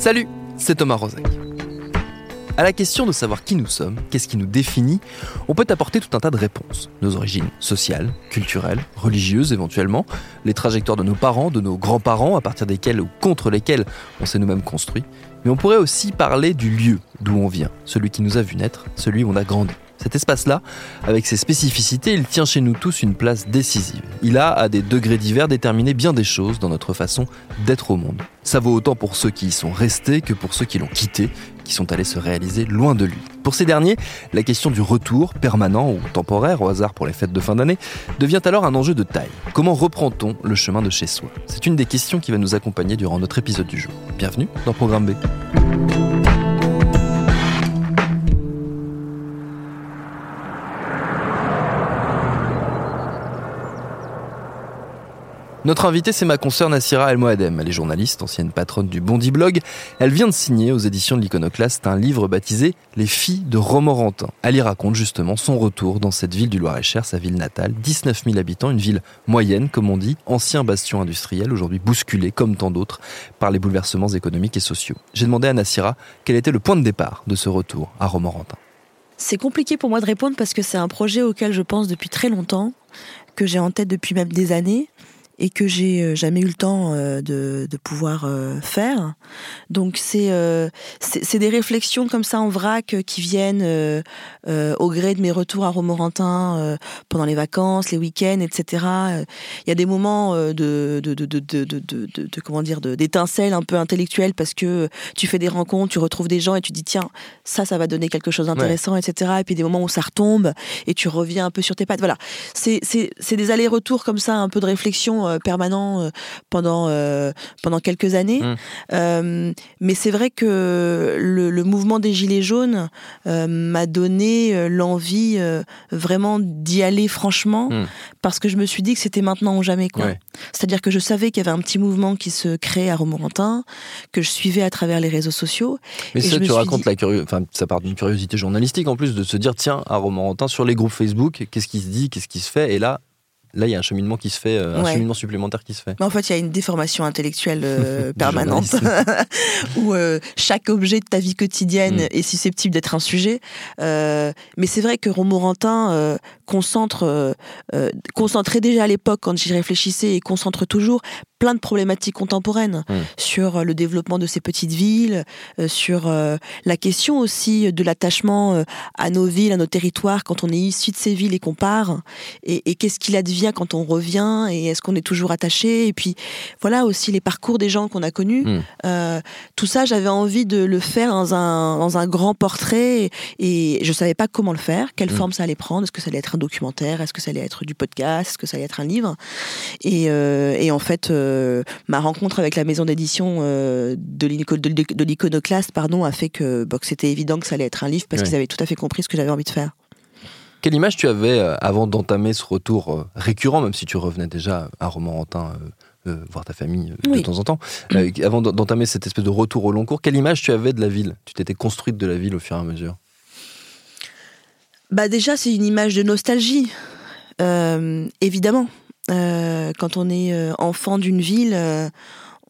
Salut, c'est Thomas Rozek. À la question de savoir qui nous sommes, qu'est-ce qui nous définit, on peut apporter tout un tas de réponses. Nos origines sociales, culturelles, religieuses éventuellement, les trajectoires de nos parents, de nos grands-parents, à partir desquels ou contre lesquels on s'est nous-mêmes construit. Mais on pourrait aussi parler du lieu d'où on vient, celui qui nous a vu naître, celui où on a grandi. Cet espace-là, avec ses spécificités, il tient chez nous tous une place décisive. Il a, à des degrés divers, déterminé bien des choses dans notre façon d'être au monde. Ça vaut autant pour ceux qui y sont restés que pour ceux qui l'ont quitté, qui sont allés se réaliser loin de lui. Pour ces derniers, la question du retour, permanent ou temporaire, au hasard pour les fêtes de fin d'année, devient alors un enjeu de taille. Comment reprend-on le chemin de chez soi? C'est une des questions qui va nous accompagner durant notre épisode du jour. Bienvenue dans Programme B. Notre invitée, c'est ma consoeur Nassira El Moadem. Elle est journaliste, ancienne patronne du Bondi Blog. Elle vient de signer aux éditions de l'Iconoclaste un livre baptisé Les filles de Romorantin. Elle y raconte justement son retour dans cette ville du Loir-et-Cher, sa ville natale. 19 000 habitants, une ville moyenne, comme on dit, ancien bastion industriel, aujourd'hui bousculé, comme tant d'autres, par les bouleversements économiques et sociaux. J'ai demandé à Nassira quel était le point de départ de ce retour à Romorantin. C'est compliqué pour moi de répondre parce que c'est un projet auquel je pense depuis très longtemps, que j'ai en tête depuis même des années et que j'ai jamais eu le temps de, de pouvoir faire. Donc c'est c'est des réflexions comme ça en vrac qui viennent au gré de mes retours à Romorantin pendant les vacances, les week-ends, etc. Il y a des moments de de, de, comment dire d'étincelles un peu intellectuelles parce que tu fais des rencontres, tu retrouves des gens et tu dis tiens ça ça va donner quelque chose d'intéressant, ouais. etc. Et puis des moments où ça retombe et tu reviens un peu sur tes pattes. Voilà, c'est c'est des allers-retours comme ça, un peu de réflexion permanent pendant pendant quelques années. Mmh. Euh, mais c'est vrai que le, le, mouvement des gilets jaunes euh, m'a donné l'envie euh, vraiment d'y aller franchement mmh. parce que je me suis dit que c'était maintenant ou jamais quoi. Ouais. C'est-à-dire que je savais qu'il y avait un petit mouvement qui se créait à Romorantin que je suivais à travers les réseaux sociaux. Mais ça, tu racontes dit... la curiosité, enfin ça part d'une curiosité journalistique en plus de se dire tiens à Romorantin sur les groupes Facebook qu'est-ce qui se dit, qu'est-ce qui se fait et là là, il y a un cheminement qui se fait, euh, un ouais. cheminement supplémentaire qui se fait. Mais en fait, il y a une déformation intellectuelle euh, permanente où euh, chaque objet de ta vie quotidienne mm. est susceptible d'être un sujet. Euh, mais c'est vrai que Romorantin concentre, concentrait déjà à l'époque quand j'y réfléchissais et concentre toujours plein de problématiques contemporaines mmh. sur le développement de ces petites villes, sur la question aussi de l'attachement à nos villes, à nos territoires quand on est issu de ces villes et qu'on part, et, et qu'est-ce qu'il advient quand on revient, et est-ce qu'on est toujours attaché, et puis voilà aussi les parcours des gens qu'on a connus. Mmh. tout ça, j'avais envie de le faire dans un, dans un grand portrait, et, et je savais pas comment le faire, quelle mmh. forme ça allait prendre, est-ce que ça allait être un documentaire, est-ce que ça allait être du podcast, est-ce que ça allait être un livre, et, et en fait euh, ma rencontre avec la maison d'édition euh, de l'iconoclaste pardon a fait que, bon, que c'était évident que ça allait être un livre parce ouais. qu'ils avaient tout à fait compris ce que j'avais envie de faire. Quelle image tu avais euh, avant d'entamer ce retour euh, récurrent, même si tu revenais déjà à Romorantin euh, voir ta famille de oui. temps en temps, avant d'entamer cette espèce de retour au long cours, quelle image tu avais de la ville? Tu t'étais construite de la ville au fur et à mesure? Bah déjà, c'est une image de nostalgie, évidemment. Euh, quand on est euh, enfant d'une ville, euh,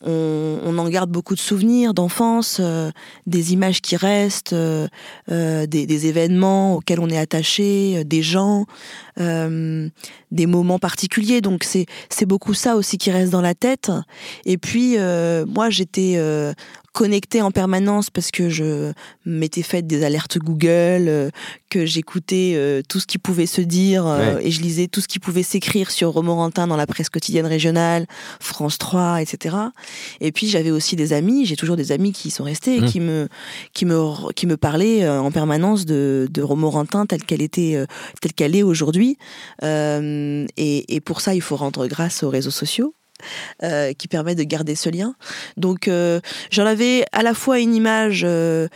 on, en garde beaucoup de souvenirs d'enfance, euh, des images qui restent, euh, des, des, événements auxquels on est attaché, des gens. Des moments particuliers. Donc c'est c'est beaucoup ça aussi qui reste dans la tête. Et puis moi j'étais connectée en permanence parce que je m'étais fait des alertes Google, euh, que j'écoutais euh, tout ce qui pouvait se dire euh, et je lisais tout ce qui pouvait s'écrire sur Romorantin dans la presse quotidienne régionale, France 3, etc. Et puis j'avais aussi des amis, j'ai toujours des amis qui sont restés et mmh. qui me qui me qui me parlaient en permanence de, de Romorantin telle qu'elle était telle qu'elle est aujourd'hui. Et, et pour ça, il faut rendre grâce aux réseaux sociaux. Euh, qui permet de garder ce lien. Donc euh, j'en avais à la fois une image euh,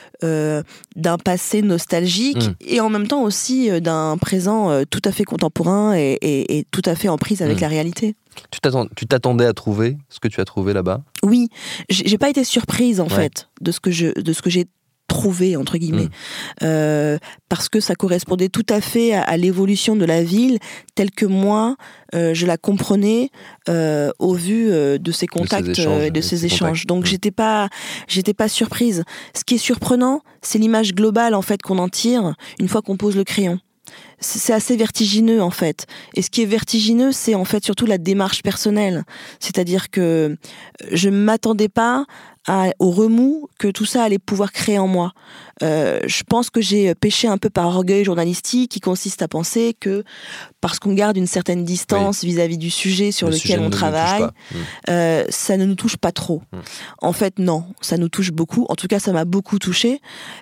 d'un passé nostalgique mm. et en même temps aussi d'un présent tout à fait contemporain et, tout à fait en prise avec mm. la réalité. Tu t'attendais à trouver ce que tu as trouvé là-bas? Oui, j'ai pas été surprise en fait de ce que je de ce que j'ai trouvé entre guillemets mm. euh, parce que ça correspondait tout à fait à, l'évolution de la ville telle que moi euh, je la comprenais euh, au vu de ces contacts et de ces échanges donc mm. j'étais pas j'étais pas surprise ce qui est surprenant c'est l'image globale en fait qu'on en tire une fois qu'on pose le crayon c'est assez vertigineux en fait. Et ce qui est vertigineux, c'est en fait surtout la démarche personnelle. C'est-à-dire que je ne m'attendais pas au remous que tout ça allait pouvoir créer en moi. Euh, je pense que j'ai péché un peu par orgueil journalistique qui consiste à penser que parce qu'on garde une certaine distance vis-à-vis du sujet sur lequel on travaille, mmh. euh, ça ne nous touche pas trop. Mmh. En fait, non, ça nous touche beaucoup. En tout cas, ça m'a beaucoup touché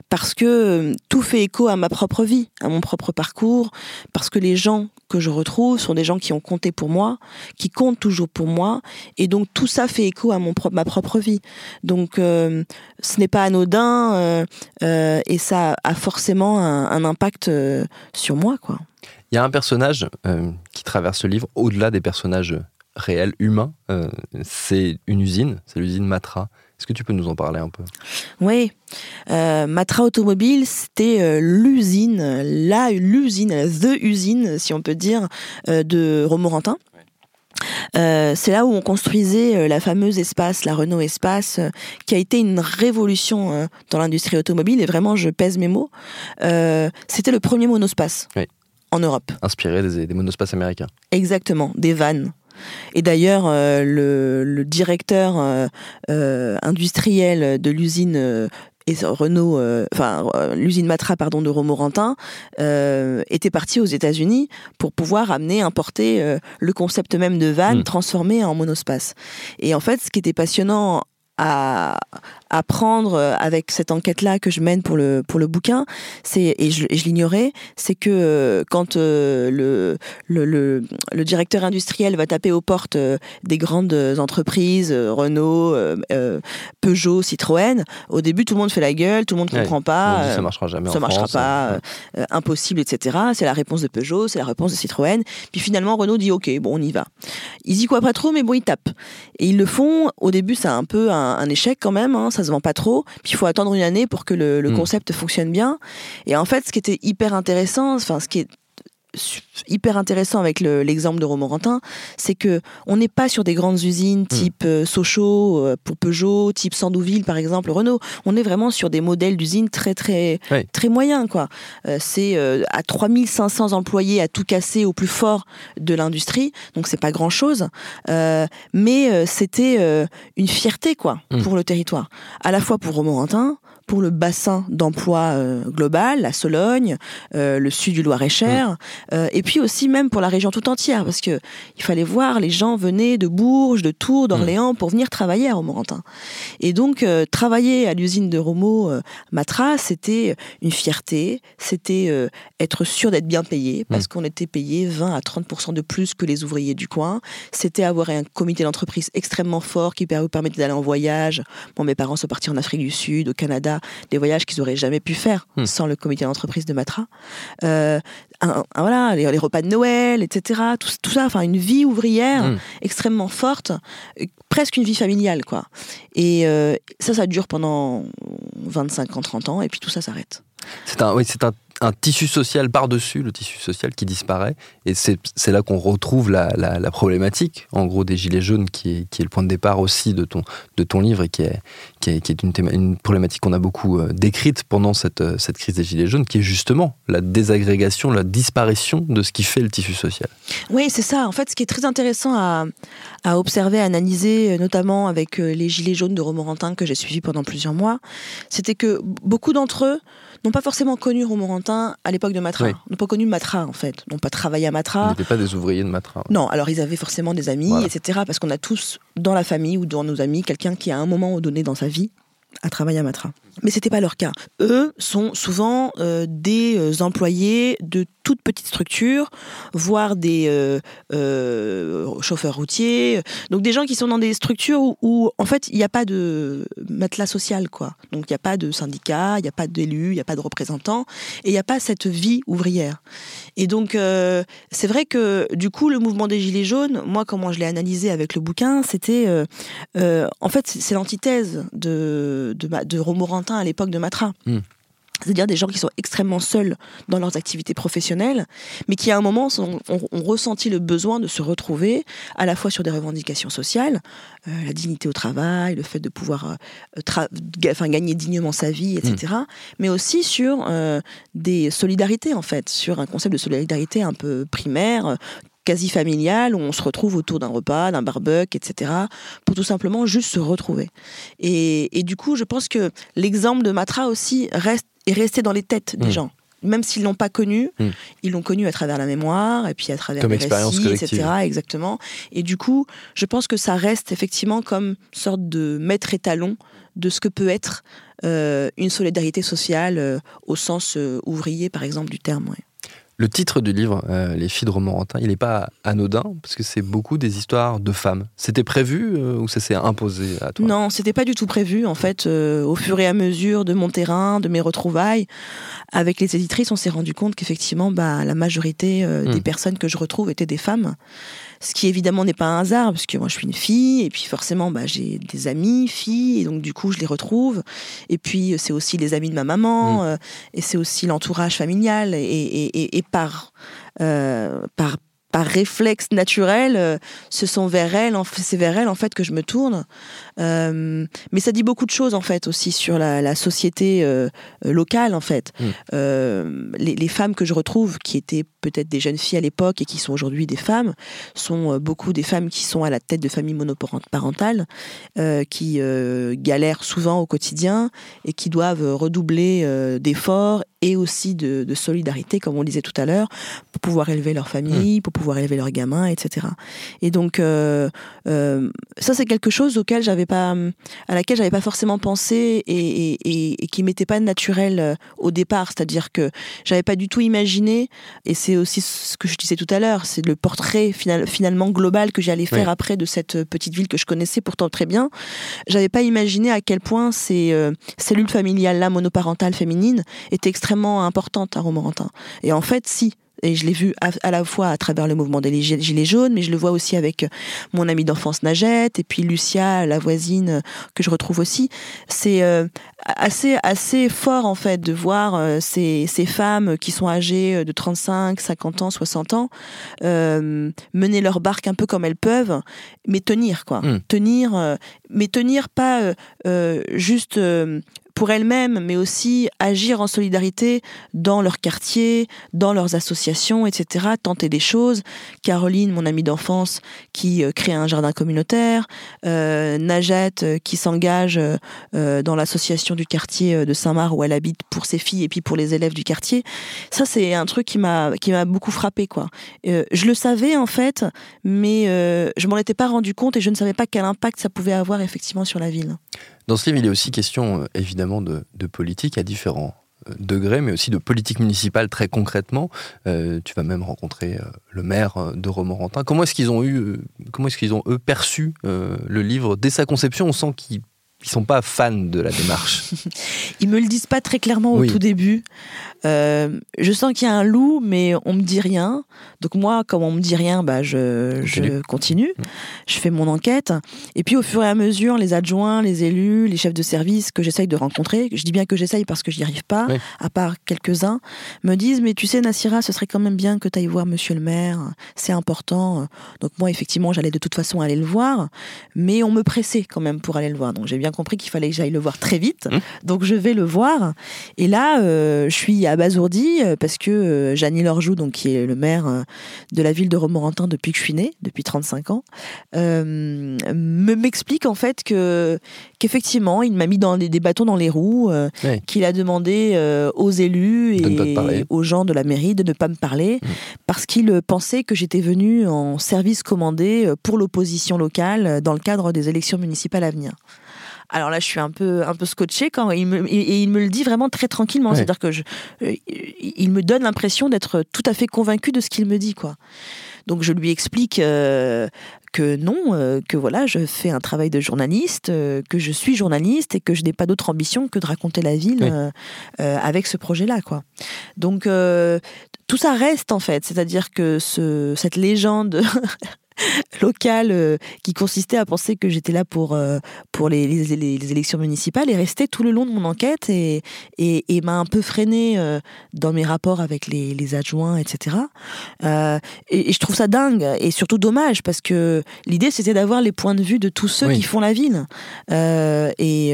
parce que euh, tout fait écho à ma propre vie, à mon propre parcours, parce que les gens que je retrouve sont des gens qui ont compté pour moi, qui comptent toujours pour moi, et donc tout ça fait écho à mon ma propre vie. Donc euh, ce n'est pas anodin euh, euh, et ça a forcément un, impact sur moi, quoi. Il y a un personnage qui traverse le livre au-delà des personnages réels, humains. c'est une usine, c'est l'usine Matra. Est-ce que tu peux nous en parler un peu? Oui. Euh, Matra Automobile, c'était euh, l'usine, la l'usine, the usine, si on peut dire, euh, de Romorantin. C'est là où on construisait la fameuse Espace, la Renault Espace, qui a été une révolution dans l'industrie automobile. Et vraiment, je pèse mes mots. C'était le premier monospace en Europe. Inspiré des, des monospaces américains. Exactement, des vannes. Et d'ailleurs, euh, le, directeur euh, euh, industriel de l'usine et Renault, enfin l'usine Matra pardon de Romorantin était parti aux États-Unis pour pouvoir amener, importer le concept même de van hmm. transformé en monospace. Et en fait, ce qui était passionnant à apprendre avec cette enquête-là que je mène pour le pour le bouquin, c'est et je, l'ignorais, c'est que euh, quand euh, le, le, le, directeur industriel va taper aux portes euh, des grandes entreprises, Renault, Peugeot, Citroën, au début tout le monde fait la gueule, tout le monde comprend pas, ça marchera jamais, ça marchera pas, impossible, etc. C'est la réponse de Peugeot, c'est la réponse de Citroën. Puis finalement Renault dit ok, bon on y va. Ils y croient pas trop, mais bon ils tapent. Et ils le font. Au début c'est un peu un, échec quand même. Hein, ça se vend pas trop. Puis il faut attendre une année pour que le, hmm. concept fonctionne bien. Et en fait, ce qui était hyper intéressant, enfin ce qui est hyper intéressant avec l'exemple de Romorantin, c'est que on n'est pas sur des grandes usines hmm. type euh, Sochaux euh, pour Peugeot, type Sandouville par exemple, Renault. On est vraiment sur des modèles d'usines très très très moyens quoi. Euh, c'est à 3500 employés à tout casser au plus fort de l'industrie, donc c'est pas grand chose, mais c'était une fierté quoi hmm. pour le territoire, à la fois pour Romorantin, pour le bassin d'emploi euh, global, la Sologne, euh, le sud du Loir-et-Cher, mm. euh, et puis aussi même pour la région tout entière, parce que il fallait voir, les gens venaient de Bourges, de Tours, d'Orléans mm. pour venir travailler à Romorantin. Et donc travailler à l'usine de Romo Matra, c'était une fierté, c'était être sûr d'être bien payé, parce mm. qu'on était payé 20 à 30% de plus que les ouvriers du coin. C'était avoir un comité d'entreprise extrêmement fort qui permettait d'aller en voyage. Bon, mes parents sont partis en Afrique du Sud, au Canada, des voyages qu'ils auraient jamais pu faire hmm. sans le comité d'entreprise de Matra. Euh, voilà, les, repas de Noël, etc. Tout, ça, enfin une vie ouvrière hmm. extrêmement forte, presque une vie familiale, quoi. Et euh, ça, ça dure pendant 25 ans, 30 ans, et puis tout ça s'arrête. C'est un, oui, c'est un, un tissu social par-dessus le tissu social qui disparaît. Et c'est là qu'on retrouve la, problématique, en gros, des Gilets jaunes, qui est, le point de départ aussi de ton, livre et qui est, une, problématique qu'on a beaucoup euh, décrite pendant cette, euh, cette crise des Gilets jaunes, qui est justement la désagrégation, la disparition de ce qui fait le tissu social. Oui, c'est ça. En fait, ce qui est très intéressant à, à observer, à analyser, euh, notamment avec les Gilets jaunes de Romorantin que j'ai suivis pendant plusieurs mois, c'était que beaucoup d'entre eux n'ont pas forcément connu Romorantin à l'époque de Matra. N'ont pas connu Matra, en fait. N'ont pas travaillé à Matra. Ils n'étaient pas des ouvriers de Matra. Non, alors ils avaient forcément des amis, etc. Parce qu'on a tous, dans la famille ou dans nos amis, quelqu'un qui, à un moment donné dans sa vie, a travaillé à Matra. Mais c'était pas leur cas. Eux sont souvent euh, des euh, employés de toutes petites structures, voire des euh, chauffeurs routiers. Donc des gens qui sont dans des structures où, en fait il n'y a pas de matelas social, quoi. Donc il n'y a pas de syndicat, il n'y a pas d'élus, il n'y a pas de représentants, et il n'y a pas cette vie ouvrière. Et donc c'est vrai que du coup le mouvement des gilets jaunes, moi comment je l'ai analysé avec le bouquin, c'était en fait c'est l'antithèse de de, de Romorantin à l'époque de Matra. Hmm. C'est-à-dire des gens qui sont extrêmement seuls dans leurs activités professionnelles, mais qui à un moment ont, ressenti le besoin de se retrouver à la fois sur des revendications sociales, euh, la dignité au travail, le fait de pouvoir euh, gagner dignement sa vie, etc., hmm. mais aussi sur euh, des solidarités en fait, sur un concept de solidarité un peu primaire quasi familiale où on se retrouve autour d'un repas, d'un barbecue, etc., pour tout simplement juste se retrouver. Et, du coup, je pense que l'exemple de Matra aussi reste, est resté dans les têtes des mm. gens. Même s'ils l'ont pas connu, mm. ils l'ont connu à travers la mémoire et puis à travers les récits, etc. Exactement. Et du coup, je pense que ça reste effectivement comme sorte de maître étalon de ce que peut être euh, une solidarité sociale euh, au sens euh, ouvrier, par exemple, du terme. Ouais. Le titre du livre, euh, Les filles de Romorantin, il n'est pas anodin parce que c'est beaucoup des histoires de femmes. C'était prévu euh, ou ça s'est imposé à toi? Non, c'était pas du tout prévu. En fait, euh, au fur et à mesure de mon terrain, de mes retrouvailles, avec les éditrices, on s'est rendu compte qu'effectivement, bah, la majorité des hmm. personnes que je retrouve étaient des femmes. Ce qui évidemment n'est pas un hasard, parce que moi je suis une fille, et puis forcément bah, j'ai des amis filles, et donc du coup je les retrouve. Et puis c'est aussi les amis de ma maman, mm. euh, et c'est aussi l'entourage familial, et, et, et, par, euh, par par réflexe naturel, euh, ce sont vers elle, c'est vers elle en fait que je me tourne. Euh, mais ça dit beaucoup de choses en fait aussi sur la, société euh, locale en fait. Mm. Les, femmes que je retrouve, qui étaient peut-être des jeunes filles à l'époque et qui sont aujourd'hui des femmes, sont beaucoup des femmes qui sont à la tête de familles monoparentales, qui galèrent souvent au quotidien et qui doivent redoubler d'efforts et aussi de, solidarité, comme on le disait tout à l'heure, pour pouvoir élever leur famille, mm. pour pouvoir élever leurs gamins, etc. Et donc euh, euh, ça c'est quelque chose auquel j'avais pas, à laquelle j'avais pas forcément pensé et, et, et, qui m'était pas naturel euh, au départ. C'est-à-dire que j'avais pas du tout imaginé, et c'est aussi ce que je disais tout à l'heure, c'est le portrait final, finalement global que j'allais faire après de cette petite ville que je connaissais pourtant très bien. J'avais pas imaginé à quel point ces cellules familiales là monoparentales féminines étaient extrêmement importante à Romorantin. Et en fait, si, et je l'ai vu à, la fois à travers le mouvement des Gilets jaunes, mais je le vois aussi avec mon amie d'enfance Najette, et puis Lucia, la voisine, que je retrouve aussi. C'est euh, assez, assez fort, en fait, de voir euh, ces, ces, femmes qui sont âgées de 35, 50 ans, 60 ans, euh, mener leur barque un peu comme elles peuvent, mais tenir, quoi. Hmm. Tenir, mais tenir pas juste pour elles-mêmes, mais aussi agir en solidarité dans leur quartier, dans leurs associations, etc., tenter des choses. Caroline, mon amie d'enfance, qui euh, crée un jardin communautaire, euh, Najette, euh, qui s'engage euh, dans l'association du quartier de Saint-Marc où elle habite pour ses filles et puis pour les élèves du quartier. Ça, c'est un truc qui m'a beaucoup frappé, quoi. je le savais en fait, mais je m'en étais pas rendu compte et je ne savais pas quel impact ça pouvait avoir effectivement sur la ville. Dans ce livre, il est aussi question, euh, évidemment, de, politique à différents euh, degrés, mais aussi de politique municipale très concrètement. Euh, tu vas même rencontrer le maire de Romorantin. Comment est-ce qu'ils ont eu, comment est-ce qu'ils ont eux perçu le livre dès sa conception? On sent qu'ils ils sont pas fans de la démarche. Ils me le disent pas très clairement au Oui. tout début. Euh, je sens qu'il y a un loup, mais on me dit rien. Donc moi, comme on me dit rien, bah je, Continue. je continue. Mm. Je fais mon enquête. Et puis au fur et à mesure, les adjoints, les élus, les chefs de service que j'essaye de rencontrer, je dis bien que j'essaye parce que je n'y arrive pas, Oui. à part quelques-uns, me disent mais tu sais Nassira, ce serait quand même bien que tu ailles voir Monsieur le maire. C'est important. Donc moi, effectivement, j'allais de toute façon aller le voir, mais on me pressait quand même pour aller le voir. Donc j'ai bien compris qu'il fallait que j'aille le voir très vite. Mm. Donc je vais le voir. Et là, euh, je suis abasourdie euh, parce que euh, Jeannie Lorjou, donc qui est le maire euh, de la ville de Romorantin depuis que je suis née, depuis 35 ans, euh, me m'explique en fait que qu'effectivement, il m'a mis dans des, des bâtons dans les roues, euh, qu'il a demandé euh, aux élus et aux gens de la mairie de ne pas me parler Mm. parce qu'il pensait que j'étais venue en service commandé pour l'opposition locale dans le cadre des élections municipales à venir. Alors là, je suis un peu, un peu scotché quand il me, et, il me le dit vraiment très tranquillement. Ouais. C'est-à-dire que je, euh, il me donne l'impression d'être tout à fait convaincu de ce qu'il me dit, quoi. Donc je lui explique euh, que non, euh, que voilà, je fais un travail de journaliste, euh, que je suis journaliste et que je n'ai pas d'autre ambition que de raconter la ville Oui. avec ce projet-là, quoi. Donc tout ça reste en fait, c'est-à-dire que ce, cette légende locale euh, qui consistait à penser que j'étais là pour euh, pour les, les, élections municipales est restée tout le long de mon enquête et, et, et m'a un peu freiné euh, dans mes rapports avec les, les adjoints, etc. Euh, et, et je trouve ça dingue et surtout dommage parce que l'idée c'était d'avoir les points de vue de tous ceux Oui. qui font la ville. Et,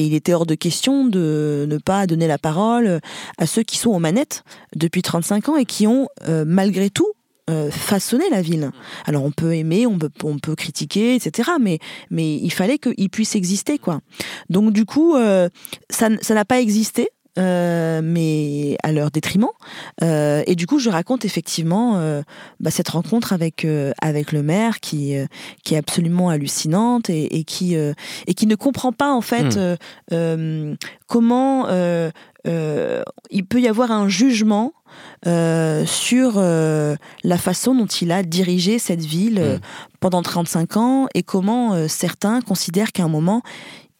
il était hors de question de ne pas donner la parole à ceux qui sont aux manettes depuis 35 ans et qui ont malgré tout euh, façonné la ville. Alors on peut aimer, on peut, on peut critiquer, etc. Mais, mais il fallait qu'il puisse exister, quoi. Donc du coup, euh, ça n'a pas existé. euh, mais à leur détriment. Euh, et du coup, je raconte effectivement euh, bah, cette rencontre avec avec le maire qui qui est absolument hallucinante et, et qui et qui ne comprend pas en fait euh, comment euh, il peut y avoir un jugement euh, sur euh, la façon dont il a dirigé cette ville euh, Mm. pendant 35 ans et comment certains considèrent qu'à un moment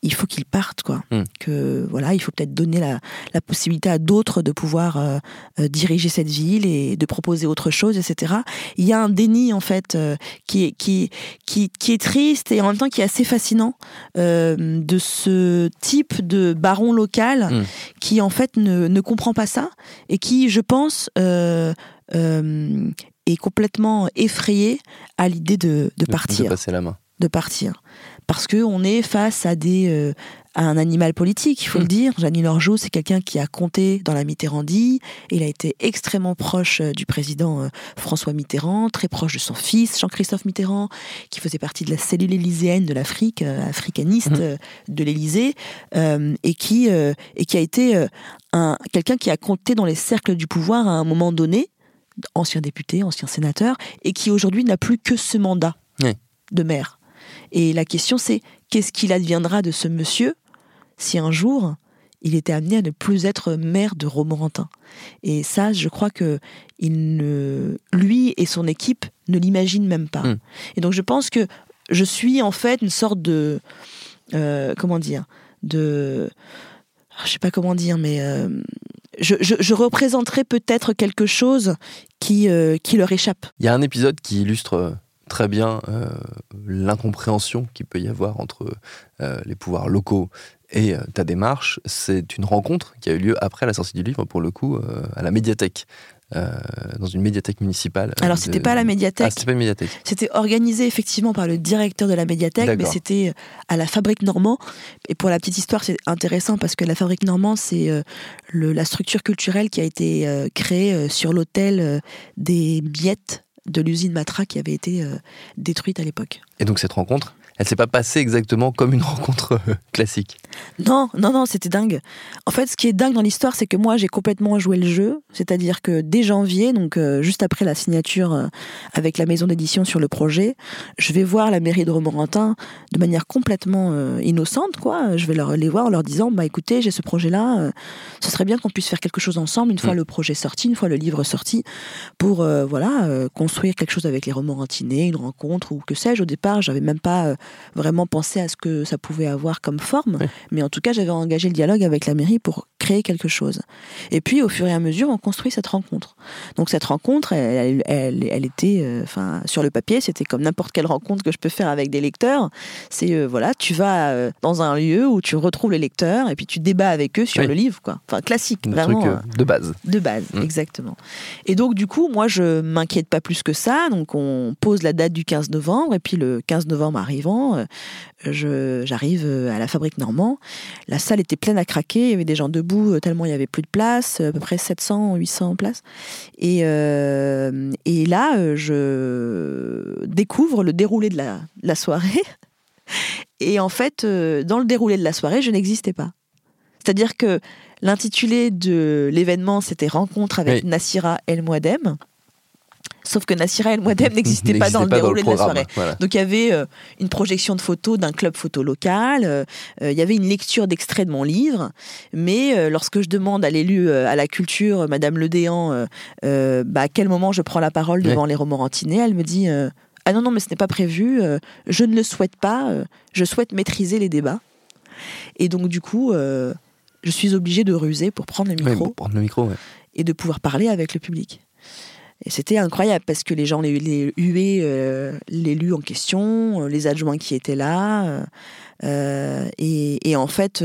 il faut qu'il parte quoi Mm. que voilà il faut peut-être donner la, la possibilité à d'autres de pouvoir euh, euh, diriger cette ville et de proposer autre chose etc il y a un déni en fait euh, qui est qui qui qui est triste et en même temps qui est assez fascinant de ce type de baron local Mm. qui en fait ne, ne comprend pas ça et qui, je pense, est complètement effrayé à l'idée de, de De- partir De passer la main. de partir. Parce que on est face à des euh, à un animal politique, il faut Mm. le dire. Jeannie Lorgeau, c'est quelqu'un qui a compté dans la Mitterrandie. Il a été extrêmement proche euh, du président euh, François Mitterrand, très proche de son fils Jean-Christophe Mitterrand, qui faisait partie de la cellule élyséenne de l'Afrique, africaniste euh, de l'Élysée, euh, et qui euh, et qui a été un quelqu'un qui a compté dans les cercles du pouvoir à un moment donné, ancien député, ancien sénateur, et qui aujourd'hui n'a plus que ce mandat de maire. Et la question c'est qu'est-ce qu'il adviendra de ce monsieur si un jour il était amené à ne plus être maire de Romorantin? Et ça, je crois que il ne, lui et son équipe ne l'imaginent même pas. Mm. Et donc je pense que je suis en fait une sorte de euh, comment dire de je sais pas comment dire, mais euh, je, je, je représenterai peut-être quelque chose qui, euh, qui leur échappe. Il y a un épisode qui illustre très bien euh, l'incompréhension qu'il peut y avoir entre euh, les pouvoirs locaux et euh, ta démarche. C'est une rencontre qui a eu lieu après la sortie du livre, pour le coup, euh, à la médiathèque, euh, dans une médiathèque municipale. Alors de- c'était pas à la Ah, médiathèque, c'était pas médiathèque. c'était organisé effectivement par le directeur de la médiathèque, mais c'était à la Fabrique Normand. Et pour la petite histoire, c'est intéressant parce que la Fabrique Normand, c'est euh, la structure culturelle qui a été créée sur l'hôtel euh, des miettes de l'usine Matra qui avait été euh, détruite à l'époque. Et donc cette rencontre, elle s'est pas passée exactement comme une rencontre euh, classique. Non, non, non, c'était dingue. En fait, ce qui est dingue dans l'histoire, c'est que moi, j'ai complètement joué le jeu. C'est-à-dire que dès janvier, donc euh, juste après la signature euh, avec la maison d'édition sur le projet, je vais voir la mairie de Romorantin de manière complètement euh, innocente, quoi. Je vais leur, les voir en leur disant, bah écoutez, j'ai ce projet-là, ce serait bien qu'on puisse faire quelque chose ensemble une fois Mm. le projet sorti, une fois le livre sorti, pour voilà construire quelque chose avec les Romorantinais, une rencontre ou que sais-je. Au départ, j'avais même pas vraiment pensé à ce que ça pouvait avoir comme forme. Mais en tout cas, j'avais engagé le dialogue avec la mairie pour créer quelque chose. Et puis, au fur et à mesure, on construit cette rencontre. Donc, cette rencontre, elle, elle, était, euh, enfin, sur le papier, c'était comme n'importe quelle rencontre que je peux faire avec des lecteurs. C'est, euh, voilà, tu vas euh, dans un lieu où tu retrouves les lecteurs et puis tu débats avec eux sur le livre, quoi. Enfin, classique, vraiment. de base. De base, mm. exactement. Et donc, du coup, moi, je m'inquiète pas plus que ça. Donc, on pose la date du 15 novembre et puis le 15 novembre arrivant, j'arrive à la fabrique Normand. La salle était pleine à craquer, il y avait des gens debout euh, tellement il y avait plus de place, à peu près 700, 800 places. Et, euh, et là, euh, je découvre le déroulé de la, la soirée. Et en fait, dans le déroulé de la soirée, je n'existais pas. C'est-à-dire que l'intitulé de l'événement, c'était Rencontre avec Nassira El Mouadem. Sauf que Nassira El Mouadem n'existait pas dans le déroulé de la soirée. Donc il y avait euh, une projection de photos d'un club photo local, euh, euh, il y avait une lecture d'extrait de mon livre, mais lorsque je demande à l'élu à la culture, Madame Le Déant, bah, à quel moment je prends la parole devant les Romorantinais, elle me dit Ah non, non, mais ce n'est pas prévu, je ne le souhaite pas, je souhaite maîtriser les débats. Et donc du coup, je suis obligée de ruser pour prendre le micro. prendre le micro Et de pouvoir parler avec le public. Et c'était incroyable parce que les gens les, les huaient euh, l'élu en question, euh, les adjoints qui étaient là. Euh, et, en fait,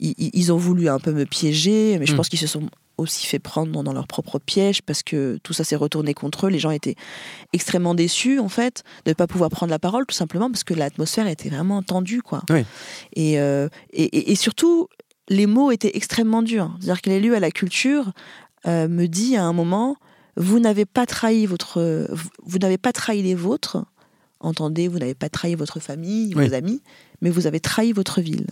ils, ont voulu un peu me piéger, mais je mm. pense qu'ils se sont aussi fait prendre dans, leur propre piège parce que tout ça s'est retourné contre eux. Les gens étaient extrêmement déçus, en fait, de ne pas pouvoir prendre la parole, tout simplement parce que l'atmosphère était vraiment tendue. Quoi. Et, et, et, surtout, les mots étaient extrêmement durs. C'est-à-dire que l'élu à la culture me dit à un moment vous n'avez pas trahi votre, vous n'avez pas trahi les vôtres. Entendez, vous n'avez pas trahi votre famille, vos amis, mais vous avez trahi votre ville.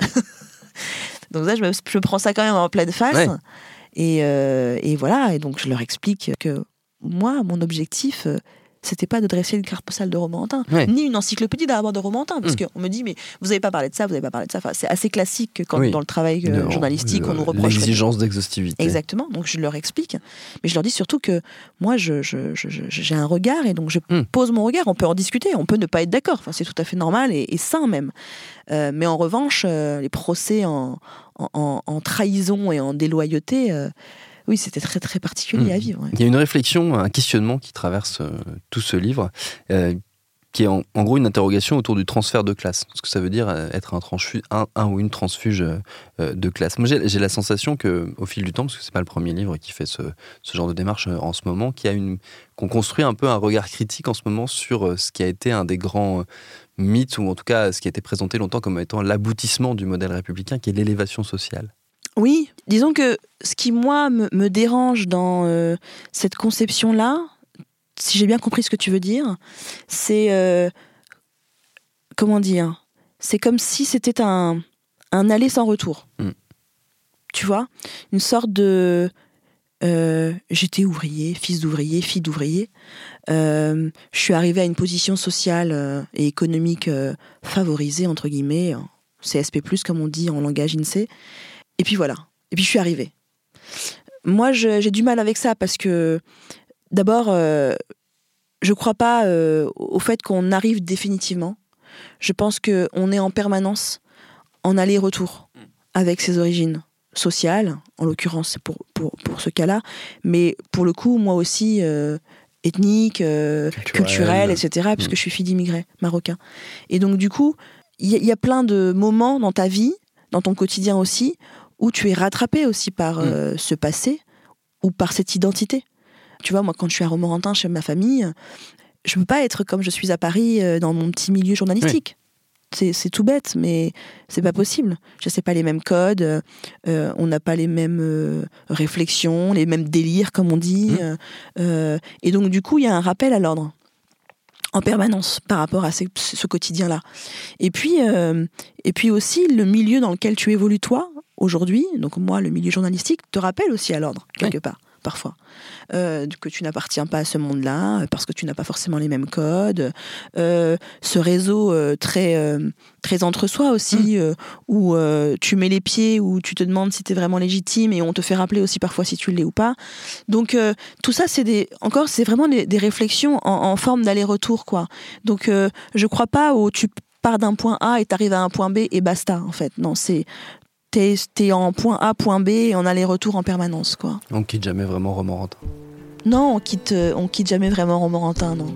donc ça, je me, prends ça quand même en pleine face. Et, euh, et, voilà, et donc je leur explique que moi, mon objectif, euh, c'était pas de dresser une carte postale de Romantin, ni une encyclopédie d'abord de Romantin, parce hmm. qu'on me dit, mais vous n'avez pas parlé de ça, vous n'avez pas parlé de ça. Enfin, c'est assez classique quand, dans le travail euh, journalistique, on nous reproche. L'exigence d'exhaustivité. Exactement, donc je leur explique. Mais je leur dis surtout que moi, j'ai je, je, un regard, et donc je hmm. pose mon regard, on peut en discuter, on peut ne pas être d'accord, enfin, c'est tout à fait normal et, sain même. Euh, mais en revanche, euh, les procès en, en, en, trahison et en déloyauté oui, c'était très très particulier à hmm. vivre. Il y a une réflexion, un questionnement qui traverse euh, tout ce livre, euh, qui est en, gros une interrogation autour du transfert de classe. Ce que ça veut dire euh, être un, un, un ou une transfuge de classe. Moi, j'ai la sensation que, au fil du temps, parce que c'est pas le premier livre qui fait ce, ce genre de démarche en ce moment, qu'il y a une qu'on construit un peu un regard critique en ce moment sur ce qui a été un des grands mythes, ou en tout cas ce qui a été présenté longtemps comme étant l'aboutissement du modèle républicain, qui est l'élévation sociale. Oui, disons que ce qui, moi, me, dérange dans euh, cette conception-là, si j'ai bien compris ce que tu veux dire, c'est. Euh, comment dire C'est comme si c'était un, un aller sans retour. Mm. Tu vois? Une sorte de. Euh, j'étais ouvrier, fils d'ouvrier, fille d'ouvrier. je suis arrivé à une position sociale et économique favorisée, entre guillemets, CSP, comme on dit en langage INSEE. Et puis voilà. Et puis je suis arrivée. Moi, j'ai du mal avec ça parce que, d'abord, euh, je crois pas euh, au fait qu'on arrive définitivement. Je pense qu'on est en permanence en aller-retour avec ses origines sociales, en l'occurrence pour, pour, pour, ce cas-là, mais pour le coup, moi aussi, euh, ethnique, culturelle, etc., puisque mm. je suis fille d'immigrés marocains. Et donc, du coup, il y, y, a plein de moments dans ta vie, dans ton quotidien aussi, où tu es rattrapé aussi par mm. euh, ce passé ou par cette identité. Tu vois, moi, quand je suis à Romorantin chez ma famille, je ne peux pas être comme je suis à Paris euh, dans mon petit milieu journalistique. C'est tout bête, mais c'est pas possible. Je sais pas les mêmes codes, euh, on n'a pas les mêmes réflexions, les mêmes délires, comme on dit. Mm. et donc, du coup, il y a un rappel à l'ordre en permanence par rapport à ce, quotidien-là. Et puis, et puis aussi le milieu dans lequel tu évolues toi, aujourd'hui, donc moi, le milieu journalistique, te rappelle aussi à l'ordre, quelque part. Parfois. Euh, que tu n'appartiens pas à ce monde-là, parce que tu n'as pas forcément les mêmes codes. Euh, ce réseau euh, très, très entre-soi aussi, mm. où tu mets les pieds, où tu te demandes si tu es vraiment légitime, et on te fait rappeler aussi parfois si tu l'es ou pas. Donc tout ça, c'est des, encore, c'est vraiment des, réflexions en, en forme d'aller-retour. quoi. Donc je crois pas où tu pars d'un point A et tu arrives à un point B et basta, en fait. Non, c'est t'es es en point A, point B et en aller-retour en permanence, quoi. On quitte jamais vraiment Romorantin. Non, on quitte, on quitte jamais vraiment Romorantin, non.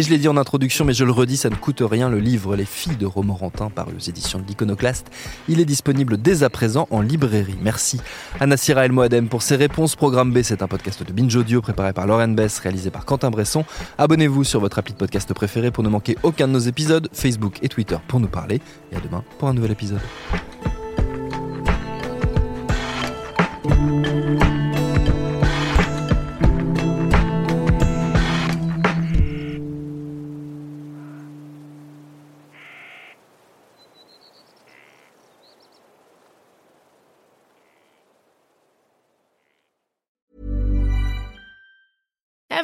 Et je l'ai dit en introduction, mais je le redis, ça ne coûte rien. Le livre Les filles de Romorantin, paru aux éditions de l'Iconoclaste, il est disponible dès à présent en librairie. Merci à Nassira El Moadem pour ses réponses. Programme B, c'est un podcast de Binge Audio préparé par Lauren Bess, réalisé par Quentin Bresson. Abonnez-vous sur votre appli de podcast préféré pour ne manquer aucun de nos épisodes, Facebook et Twitter pour nous parler. Et à demain pour un nouvel épisode.